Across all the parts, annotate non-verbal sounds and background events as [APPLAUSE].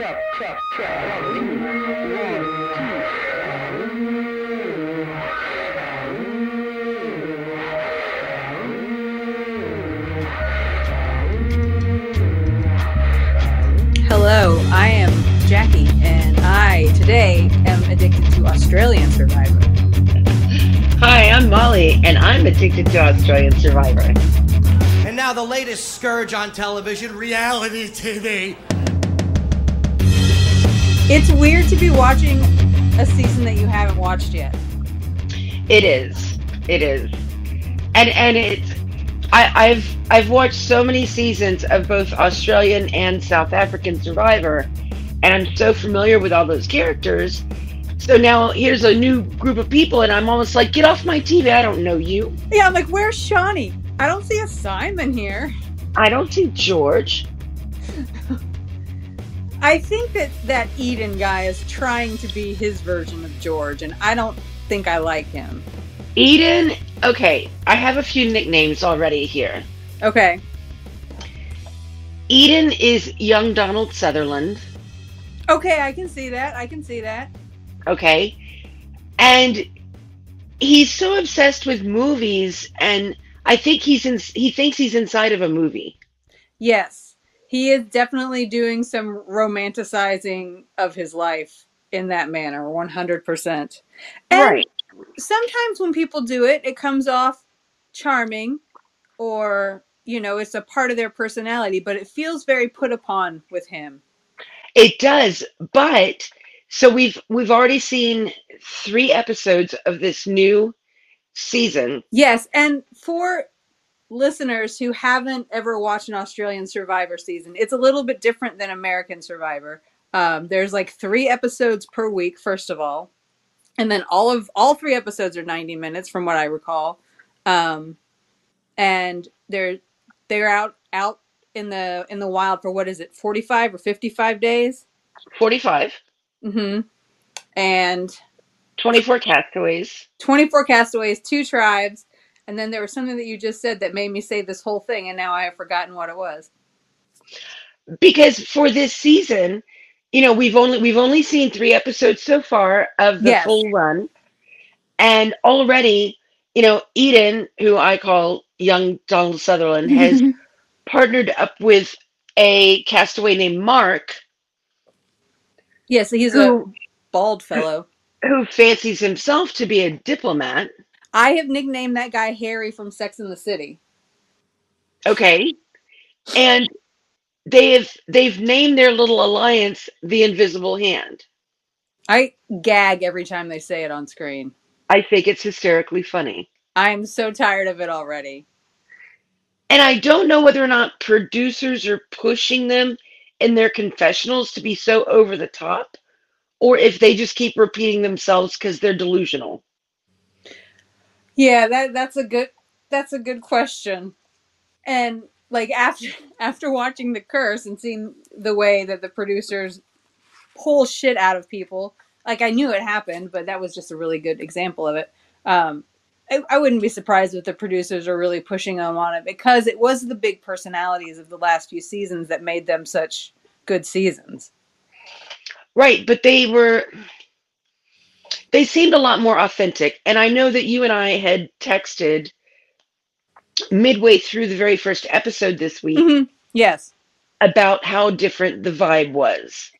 check, check, check. One, two, one, two. Hello, I am Jackie, and I today am addicted to Australian Survivor. Hi, I'm Molly, and I'm addicted to Australian Survivor. And now the latest scourge on television, reality TV. It's weird to be watching a season that you haven't watched yet. It is. It is. And and it's I, I've I've watched so many seasons of both Australian and South African Survivor, and I'm so familiar with all those characters. So now here's a new group of people, and I'm almost like, get off my TV. I don't know you. Yeah, I'm like, where's Shawnee? I don't see a Simon here. I don't see George. [LAUGHS] I think that that Eden guy is trying to be his version of George, and I don't think I like him. Eden. Okay, I have a few nicknames already here. Okay. Eden is young Donald Sutherland. Okay, I can see that. I can see that. okay and he's so obsessed with movies and i think he's in he thinks he's inside of a movie Yes, he is definitely doing some romanticizing of his life in that manner, 100%. And right sometimes when people do it, it comes off charming or, you know, it's a part of their personality, but it feels very put upon with him. it does but so we've we've already seen three episodes of this new season Yes, and for listeners who haven't ever watched an Australian Survivor season, it's a little bit different than American Survivor. Um, there's like three episodes per week, first of all, and then all of all three episodes are 90 minutes, from what I recall. Um, and they're they're out out in the in the wild for what is it, 45 or 55 days? 45 Mm-hmm. And 24 castaways 24 castaways, two tribes, and then there was something that you just said that made me say this whole thing, and now I have forgotten what it was. because for this season you know we've only we've only seen three episodes so far of the Yes. full run and already you know eden who i call young donald sutherland has [LAUGHS] partnered up with a castaway named mark yeah, so he's a bald fellow. who fancies himself to be a diplomat I have nicknamed that guy Harry from Sex in the City. okay and they've they've named their little alliance the invisible hand I gag every time they say it on screen. i think it's hysterically funny I'm so tired of it already. And I don't know whether or not producers are pushing them in their confessionals to be so over the top or if they just keep repeating themselves because they're delusional. Yeah, that that's a good that's a good question. And like after [LAUGHS] after watching The Curse and seeing the way that the producers pull shit out of people, like I knew it happened, but that was just a really good example of it. Um, I, I wouldn't be surprised if the producers are really pushing them on it because it was the big personalities of the last few seasons that made them such good seasons. Right, but they were they seemed a lot more authentic. And I know that you and I had texted midway through the very first episode this week Mhm. Yes, about how different the vibe was.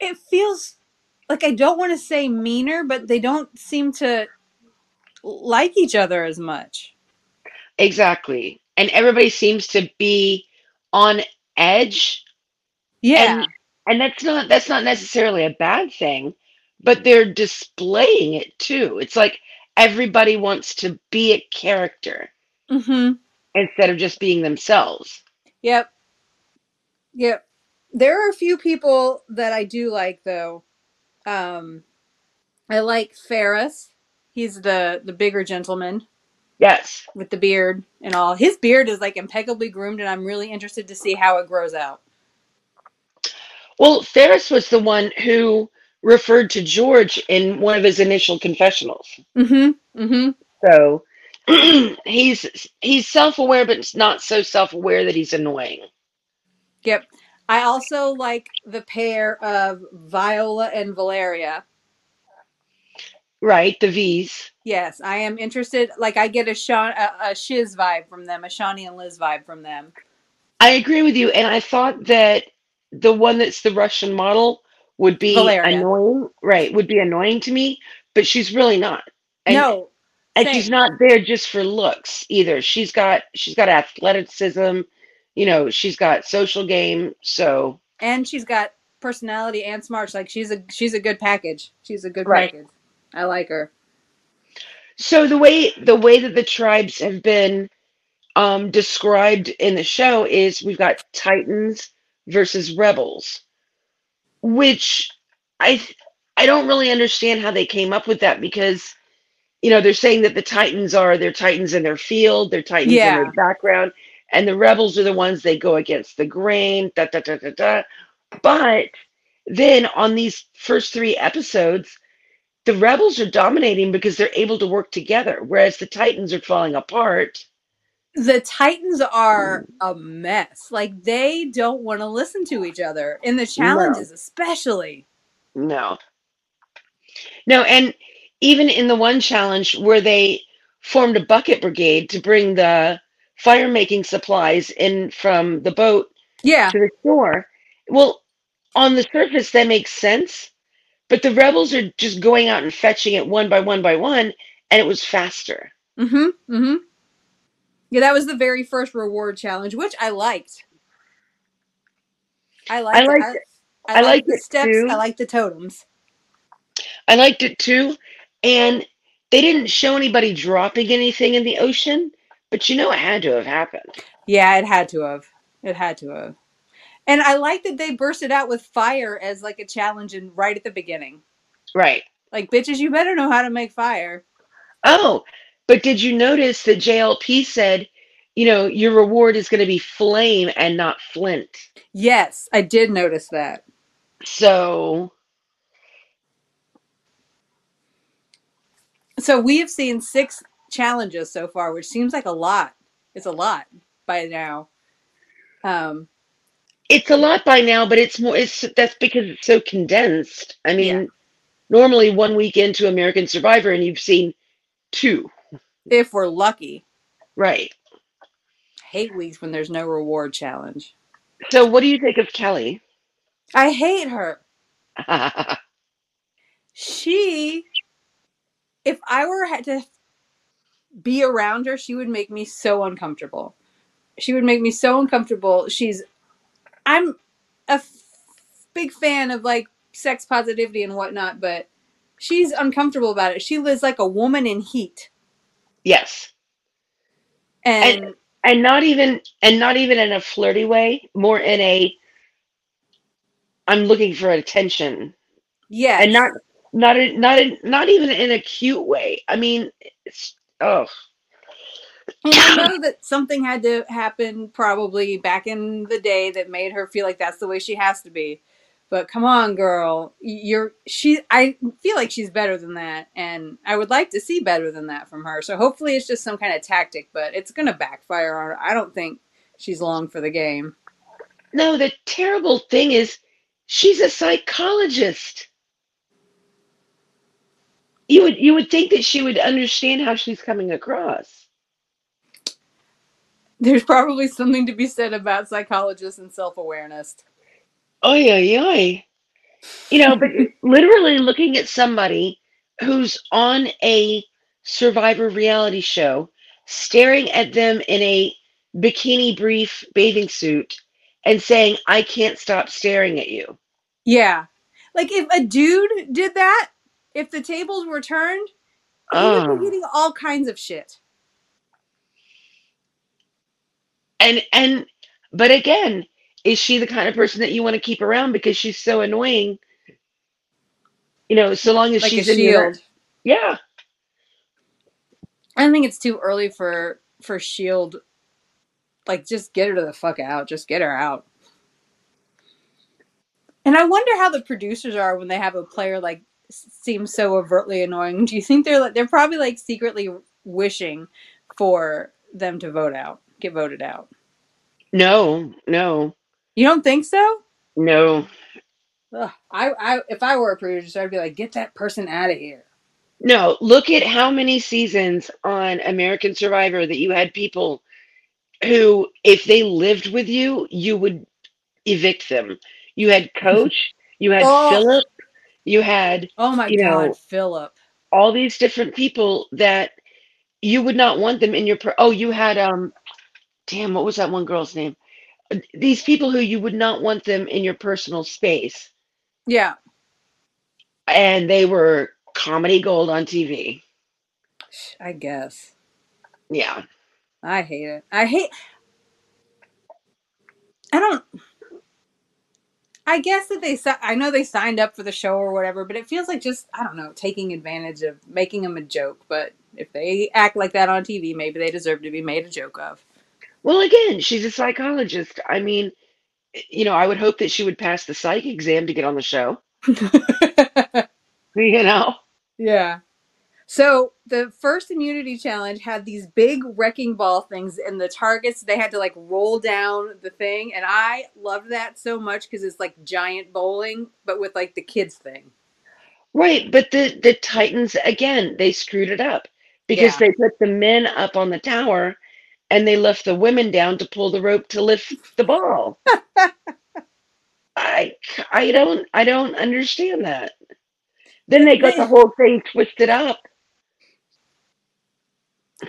it feels like I don't want to say meaner, but they don't seem to like each other as much. Exactly. And everybody seems to be on edge Yeah. and and that's not that's not necessarily a bad thing but they're displaying it too it's like everybody wants to be a character mm-hmm. instead of just being themselves Yep. Yep. There are a few people that I do like though. Um I like Feras. He's the the bigger gentleman yes with the beard and all. His beard is like impeccably groomed and I'm really interested to see how it grows out. well Feras was the one who referred to george in one of his initial confessionals Mm-hmm. Mm-hmm. so [CLEARS THROAT] he's he's self-aware but not so self-aware that he's annoying Yep. I also like the pair of Viola and Valeria. Right, the V's. Yes, I am interested. Like I get a Sean, a, a Shiz vibe from them, a Shawnee and Liz vibe from them. I agree with you, and I thought that the one that's the Russian model would be Valeria. annoying. Right, would be annoying to me, but she's really not. And no, and same. she's not there just for looks either. She's got she's got athleticism, you know, she's got social game. So and she's got personality and smarts. Like she's a she's a good package. She's a good Right. package. I like her. so the way the way that the tribes have been um described in the show is we've got Titans versus Rebels, which I th- I don't really understand how they came up with that because you know they're saying that the Titans are they're Titans in their field, they're Titans in their background, and the Rebels are the ones they go against the grain, da da da da da. But then on these first three episodes, the Rebels are dominating because they're able to work together, whereas the Titans are falling apart. The Titans are a mess. Like they don't want to listen to each other in the challenges, especially. No. No, and even in the one challenge where they formed a bucket brigade to bring the fire making supplies in from the boat Yeah, to the shore. Well, on the surface, that makes sense, but the rebels are just going out and fetching it one by one by one, and it was faster. Mm-hmm. Mm-hmm. Yeah, that was the very first reward challenge, which I liked. I liked. I liked I, it. I, I liked liked the it steps. too. I liked the totems. I liked it too, and they didn't show anybody dropping anything in the ocean, but you know it had to have happened. Yeah, it had to have. It had to have. And I like that they bursted out with fire as like a challenge and right at the beginning. Right. Like, bitches, you better know how to make fire. Oh, but did you notice that JLP said, you know, your reward is going to be flame and not flint? Yes, I did notice that. So, So we have seen six challenges so far, which seems like a lot. It's a lot by now. Um, it's a lot by now, but it's more it's that's because it's so condensed. I mean, Yeah. normally one week into American Survivor and you've seen two. If we're lucky. Right. Hate weeks when there's no reward challenge. So what do you think of Kelly? I hate her. [LAUGHS] She, if I were had to be around her, she would make me so uncomfortable. She would make me so uncomfortable. She's, I'm a f- big fan of like sex positivity and whatnot, but she's uncomfortable about it. She lives like a woman in heat, yes. and, And not even and not even in a flirty way, more in a I'm looking for attention. Yeah. And not not in, not in, not even in a cute way. I mean, it's oh, And I know [COUGHS] that something had to happen probably back in the day that made her feel like that's the way she has to be. But come on, girl, you're she. I feel like she's better than that, and I would like to see better than that from her. So hopefully, it's just some kind of tactic, but it's gonna backfire on her. I don't think she's long for the game. no, the terrible thing is she's a psychologist. You would you would think that she would understand how she's coming across. There's probably something to be said about psychologists and self awareness. Oy, oy, oy. You know, but [LAUGHS] literally looking at somebody who's on a survivor reality show, staring at them in a bikini brief bathing suit and saying, I can't stop staring at you. Yeah, like if a dude did that, if the tables were turned, he would Oh. be getting all kinds of shit. And and but again, is she the kind of person that you want to keep around because she's so annoying? You know, so long as like she's in your shield. yeah. I think it's too early for for Shield. Like, just get her to the fuck out. Just get her out. And I wonder how the producers are when they have a player like seems so overtly annoying. Do you think they're like they're probably like secretly wishing for them to vote out, get voted out? No, no. You don't think so? No, Ugh, I, I, if I were a producer, I'd be like, get that person out of here. no. Look at how many seasons on American Survivor that you had people who, if they lived with you, you would evict them. You had [LAUGHS] Coach, you had Oh. Philip, you had Oh my You God, know- Philip. all these different people that you would not want them in your. Per- oh, you had um, damn, what was that one girl's name? These people who you would not want them in your personal space, Yeah, and they were comedy gold on TV. I guess. Yeah. I hate it. I hate. I don't. I guess that they. I know they signed up for the show or whatever, but it feels like just I don't know, taking advantage of making them a joke. But if they act like that on TV, maybe they deserve to be made a joke of. Well, again, she's a psychologist. I mean, you know, I would hope that she would pass the psych exam to get on the show. [LAUGHS] You know? yeah. So the first immunity challenge had these big wrecking ball things, and the targets they had to like roll down the thing, and I loved that so much because it's like giant bowling, but with like the kids thing. Right, but the the Titans again, they screwed it up because Yeah. they put the men up on the tower and they left the women down to pull the rope to lift the ball. [LAUGHS] I I don't I don't understand that. Then they got the whole thing twisted up.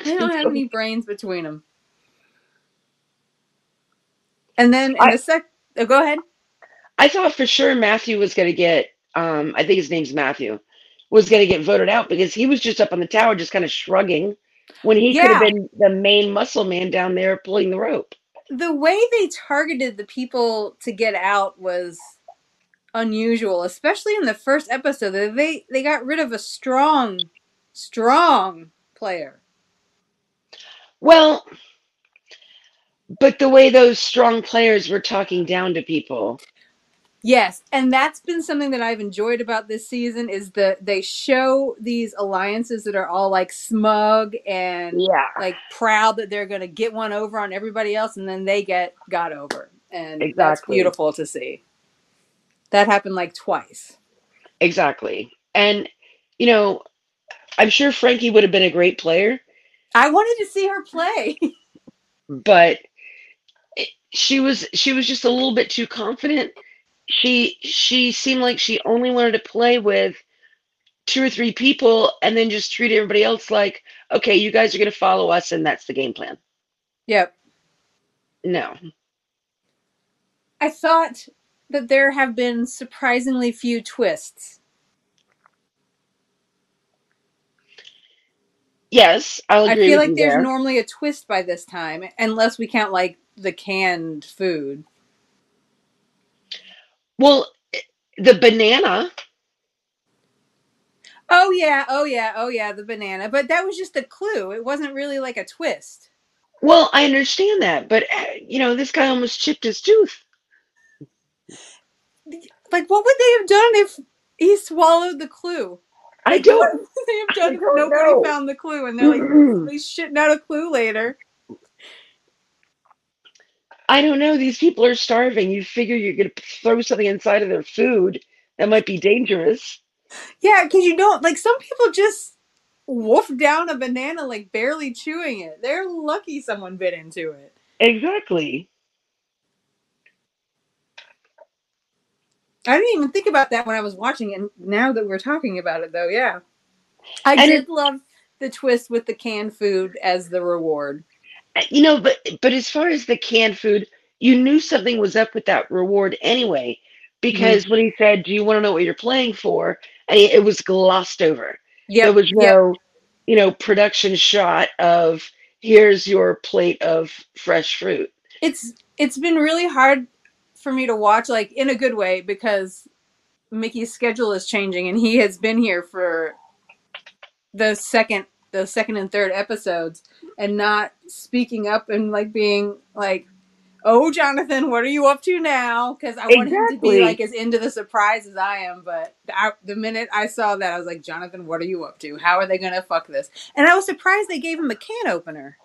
They don't have [LAUGHS] any brains between them. And then in I- the sec, oh, go ahead. I thought for sure Matthew was going to get, um, I think his name's Matthew, was going to get voted out because he was just up on the tower, just kind of shrugging, when he could have Yeah. been the main muscle man down there pulling the rope. The way they targeted the people to get out was unusual, especially in the first episode. They they got rid of a strong, strong player. Well, but the way those strong players were talking down to people. Yes, and that's been something that I've enjoyed about this season is that they show these alliances that are all like smug and Yeah, like proud that they're going to get one over on everybody else and then they get got over. And that's beautiful to see. That happened like twice. exactly. And, you know, I'm sure Frankie would have been a great player, I wanted to see her play. [LAUGHS] but it- she was she was just a little bit too confident. She she seemed like she only wanted to play with two or three people and then just treat everybody else like, okay, you guys are going to follow us and that's the game plan. yep. No. I thought that there have been surprisingly few twists. Yes, I'll I feel like there's there. normally a twist by this time, unless we count like the canned food. Well, the banana, Oh yeah, oh yeah, oh yeah, the banana. But that was just a clue. It wasn't really like a twist. well, I understand that, but uh, you know, this guy almost chipped his tooth. Like what would they have done if he swallowed the clue? I don't What would they have [LAUGHS] done I if nobody know. found the clue and they're like he's shitting out a clue later? I don't know. These people are starving. You figure you're going to throw something inside of their food that might be dangerous. Yeah, because you don't like some people just wolf down a banana like barely chewing it. They're lucky someone bit into it. Exactly. I didn't even think about that when I was watching it. and Now that we're talking about it, though, yeah, I And did it- love the twist with the canned food as the reward. Uh, You know, but but as far as the canned food, you knew something was up with that reward anyway, because when he said, "Do you want to know what you're playing for?" and he, it was glossed over. Yeah, There was no, you know, production shot of here's your plate of fresh fruit. it's it's been really hard for me to watch, like in a good way, because Mickey's schedule is changing, and he has been here for the second, the second and third episodes, and not speaking up and like being like, "Oh, Jonathan, what are you up to now?" Because I want him to be Exactly. like as into the surprise as I am. But I, the minute I saw that, I was like, "Jonathan, what are you up to? How are they gonna fuck this?" And I was surprised they gave him a can opener.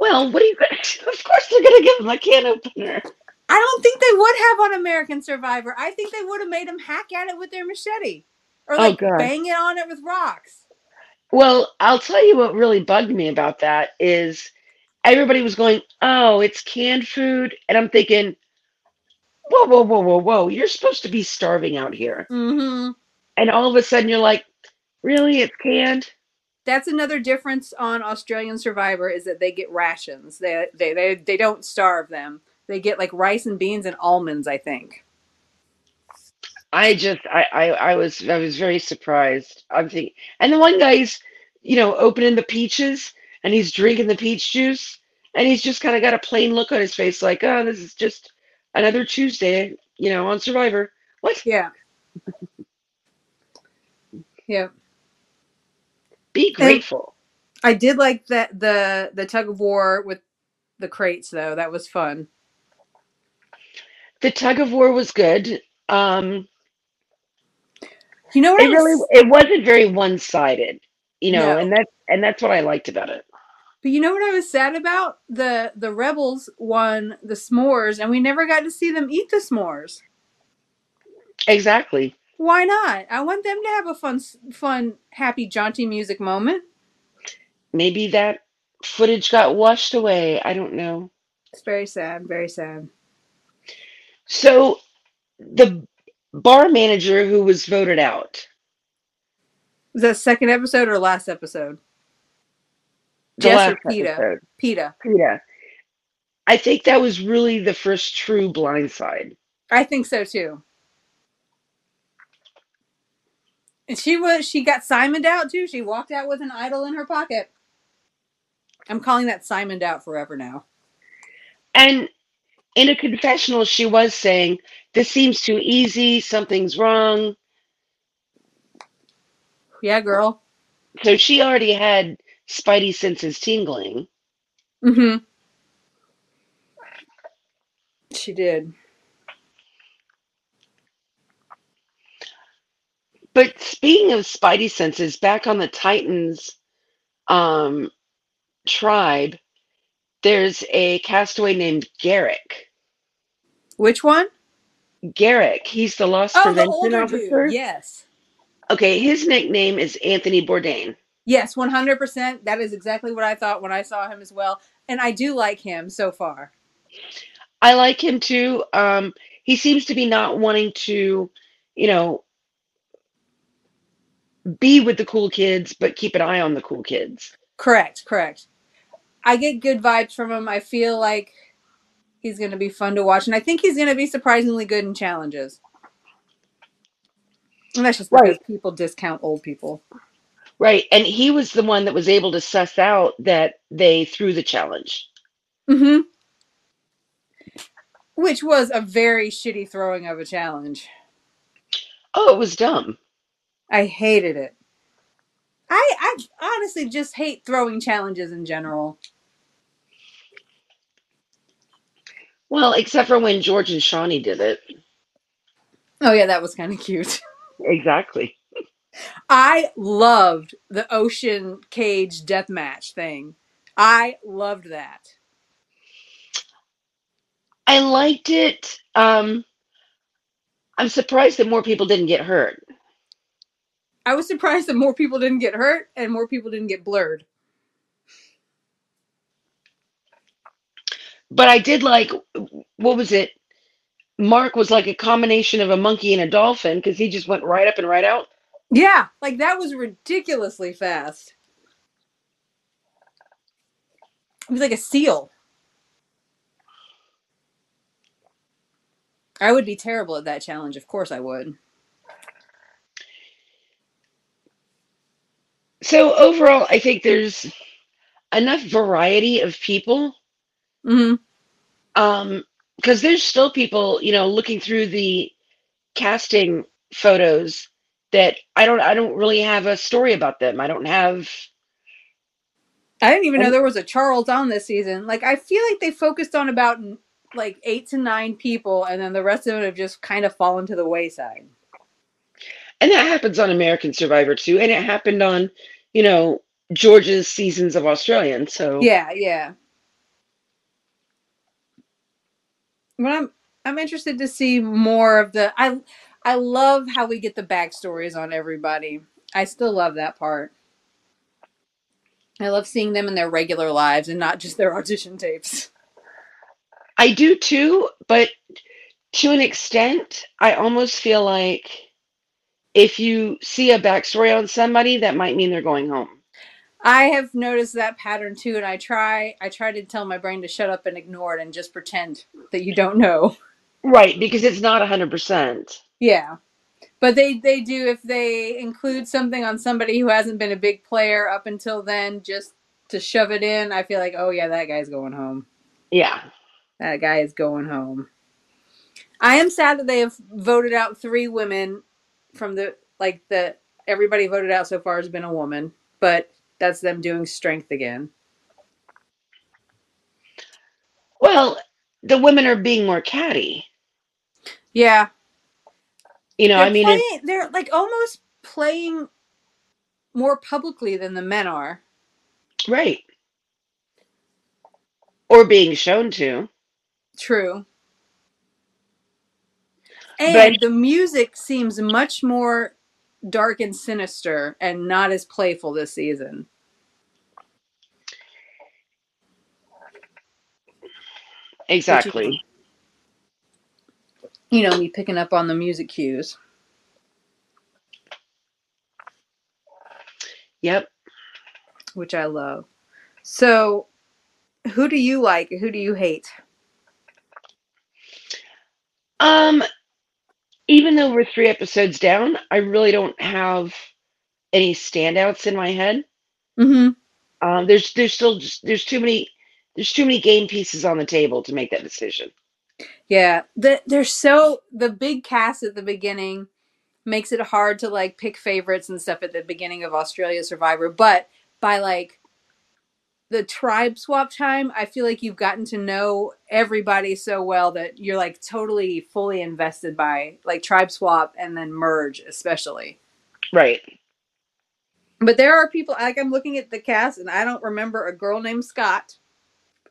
Well, what are you going [LAUGHS] to Of course, they're going to give him a can opener. I don't think they would have on American Survivor. I think they would have made him hack at it with their machete or Oh, like God. bang it on it with rocks. Well, I'll tell you what really bugged me about that is everybody was going, "Oh, it's canned food," and I'm thinking, "Whoa, whoa, whoa, whoa, whoa! You're supposed to be starving out here," Mm-hmm. and all of a sudden you're like, "Really? It's canned?" That's another difference on Australian Survivor is that they get rations. They they they, they don't starve them. They get like rice and beans and almonds, I think. I just, I, I, I was, I was very surprised. I'm thinking, and the one guy's, you know, opening the peaches and he's drinking the peach juice, and he's just kind of got a plain look on his face, like, "Oh, this is just another Tuesday, you know, on Survivor." What? Yeah. [LAUGHS] Yeah. Be grateful. I did like that the the tug of war with the crates though. That was fun. The tug of war was good. Um, You know what it really, was, it wasn't very one-sided, you know, No. and that, and that's what I liked about it. but you know what I was sad about? The the rebels won the s'mores and we never got to see them eat the s'mores. Exactly. Why not? I want them to have a fun fun happy jaunty music moment. Maybe that footage got washed away. I don't know. It's very sad, very sad. So the bar manager who was voted out, Was that second episode or last episode? the Jess last or Peta? episode, Peta. Peta, I think that was really the first true blindside. I think so too. And she was she got Simoned out too. She walked out with an idol in her pocket. I'm calling that Simoned out forever now. And in a confessional, she was saying, This seems too easy. Something's wrong. Yeah, girl. So she already had spidey senses tingling. Mm-hmm. She did. But speaking of spidey senses, back on the Titans um, tribe, there's a castaway named Garrick. Which one? Garrick, he's the loss Oh, the prevention older officer. dude. Yes. Okay, his nickname is Anthony Bourdain. Yes, 100%. That is exactly what I thought when I saw him as well. And I do like him so far. I like him too. Um, he seems to be not wanting to, you know, be with the cool kids, but keep an eye on the cool kids. Correct, correct. I get good vibes from him. I feel like he's going to be fun to watch. And I think he's going to be surprisingly good in challenges. And that's just because Right. people discount old people. Right. And he was the one that was able to suss out that they threw the challenge. Mm-hmm. Which was a very shitty throwing of a challenge. Oh, it was dumb. I hated it. I I honestly just hate throwing challenges in general. Well, except for when George and Shawnee did it. Oh yeah, that was kind of cute. [LAUGHS] Exactly. I loved the ocean cage death match thing. I loved that. I liked it. Um, I'm surprised that more people didn't get hurt. I was surprised that more people didn't get hurt and more people didn't get blurred. But I did like, what was it? Mark was like a combination of a monkey and a dolphin because he just went right up and right out. Yeah, like that was ridiculously fast. It was like a seal. I would be terrible at that challenge. Of course I would. So overall, I think there's enough variety of people hmm um because there's still people you know looking through the casting photos that i don't i don't really have a story about them i don't have I didn't even know there was a Charles on this season. Like I feel like they focused on about like eight to nine people, and then the rest of it have just kind of fallen to the wayside. and that happens on american survivor too and it happened on you know george's seasons of australian so Yeah, yeah. What I'm I'm interested to see more of the. I I love how we get the backstories on everybody. I still love that part. I love seeing them in their regular lives and not just their [LAUGHS] audition tapes. I do too, but to an extent, I almost feel like if you see a backstory on somebody, that might mean they're going home. I have noticed that pattern too, and I try I try to tell my brain to shut up and ignore it and just pretend that you don't know. Right, because it's not 100%. Yeah. But they they do if they include something on somebody who hasn't been a big player up until then just to shove it in, I feel like, "Oh yeah, that guy's going home. Yeah. That guy is going home." I am sad that they have voted out 3 women from the like the everybody voted out so far has been a woman, but that's them doing strength again. Well, the women are being more catty. Yeah, You know, they're I mean, playing. it, They're like almost playing more publicly than the men are. right. Or being shown to. True. But And the music seems much more dark and sinister and not as playful this season. Which is, exactly. you know, me picking up on the music cues, Yep. which I love. So, who do you like? Who do you hate? Um, even though we're three episodes down, I really don't have any standouts in my head. hmm Um, there's there's still just there's too many there's too many game pieces on the table to make that decision. Yeah, the, they're so the big cast at the beginning makes it hard to like pick favorites and stuff at the beginning of Australia Survivor, but by like the tribe swap time, I feel like you've gotten to know everybody so well that you're like totally fully invested by like tribe swap and then merge especially. Right. But there are people like I'm looking at the cast and I don't remember a girl named Scott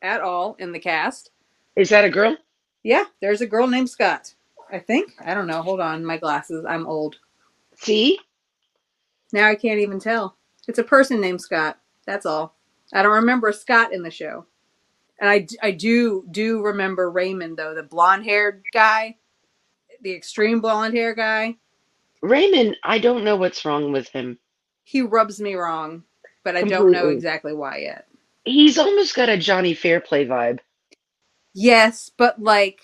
at all in the cast. Is that a girl? Yeah, there's a girl named Scott. I think. I don't know. Hold on, my glasses. I'm old. See? Now I can't even tell. It's a person named Scott. That's all. I don't remember Scott in the show. And I, I do do remember Raymond though, the blonde-haired guy, the extreme blonde hair guy. Raymond, I don't know what's wrong with him. He rubs me wrong, but I don't know Completely. exactly why yet. He's almost got a Johnny Fairplay vibe. Yes, but like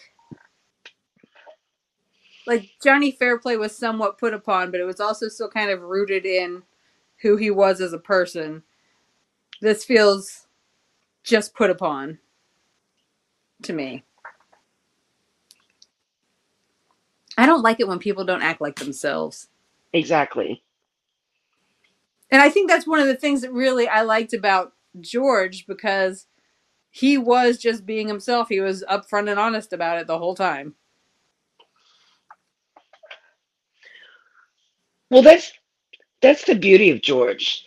like Johnny Fairplay was somewhat put upon, but it was also still kind of rooted in who he was as a person. This feels just put upon to me. I don't like it when people don't act like themselves. Exactly. And I think that's one of the things that really I liked about George because he was just being himself. He was upfront and honest about it the whole time. Well, that's that's the beauty of George.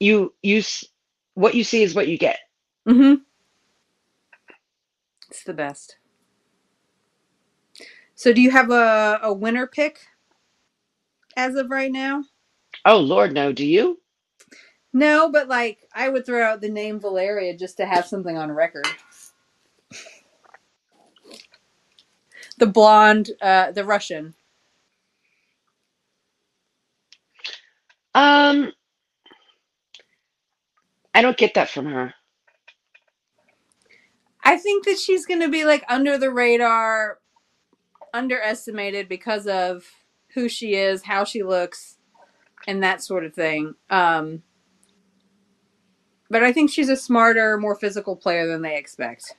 You you what you see is what you get. Mm-hmm. It's the best. So do you have a, a winner pick as of right now? Oh Lord, no. Do you? No, but like I would throw out the name Valeria just to have something on record. The blonde, uh, the Russian. Um, I don't get that from her. I think that she's going to be like under the radar, underestimated because of who she is, how she looks, and that sort of thing. Um, but I think she's a smarter, more physical player than they expect.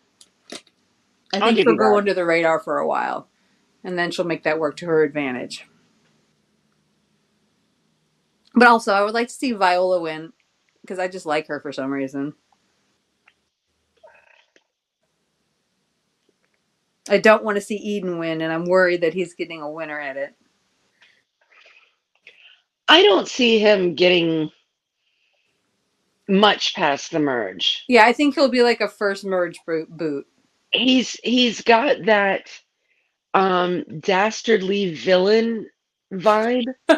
I I'll think give she'll you go that. under the radar for a while, and then she'll make that work to her advantage. But also, I would like to see Viola win because I just like her for some reason. I don't want to see Eden win, and I'm worried that he's getting a winner at it. I don't see him getting much past the merge. Yeah, I think he'll be like a first merge boot. boot. He's he's got that um dastardly villain vibe. [LAUGHS]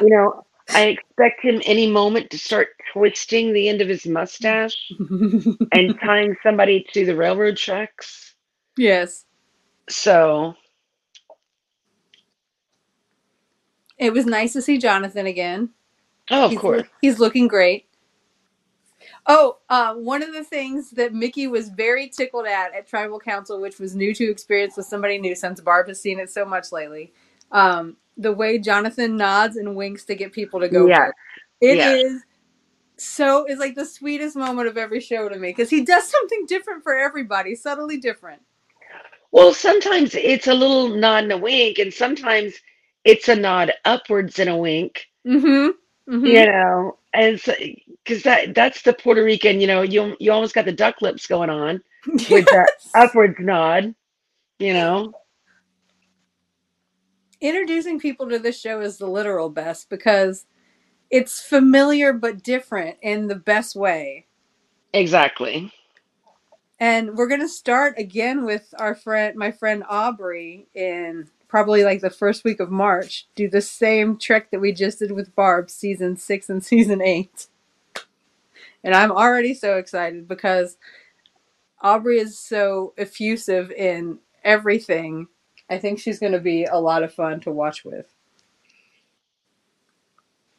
You know, I expect him any moment to start twisting the end of his mustache [LAUGHS] and tying somebody to the railroad tracks. yes. So, It was nice to see Jonathan again. oh, of he's, course. he's looking great. Oh, uh, one of the things that Mickey was very tickled at at Tribal Council, which was new to experience with somebody new since Barb has seen it so much lately, um, the way Jonathan nods and winks to get people to go. Yeah. It Yeah. is so it's like the sweetest moment of every show to me because he does something different for everybody, subtly different. Well, sometimes it's a little nod and a wink, and sometimes it's a nod upwards and a wink. Mm-hmm. mm-hmm. You know, and because that that's the Puerto Rican. You know, you you almost got the duck lips going on [LAUGHS] with that upwards nod. You know, introducing people to this show is the literal best because it's familiar but different in the best way. exactly. And we're gonna start again with our friend, my friend Aubrey, in probably like the first week of March. Do the same trick that we just did with Barb, season six and [LAUGHS] season eight. And I'm already so excited because Aubrey is so effusive in everything. I think she's gonna be a lot of fun to watch with.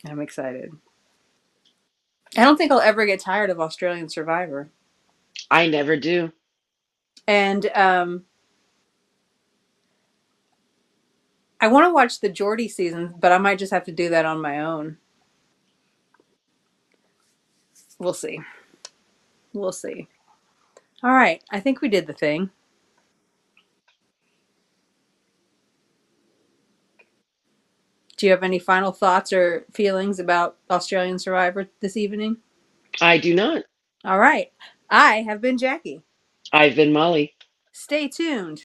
I'm excited. I don't think I'll ever get tired of Australian Survivor. I never do. And um, I want to watch the Geordie season, but I might just have to do that on my own. We'll see. We'll see. All right. I think we did the thing. Do you have any final thoughts or feelings about Australian Survivor this evening? I do not. All right. I have been Jackie. I've been Molly. Stay tuned.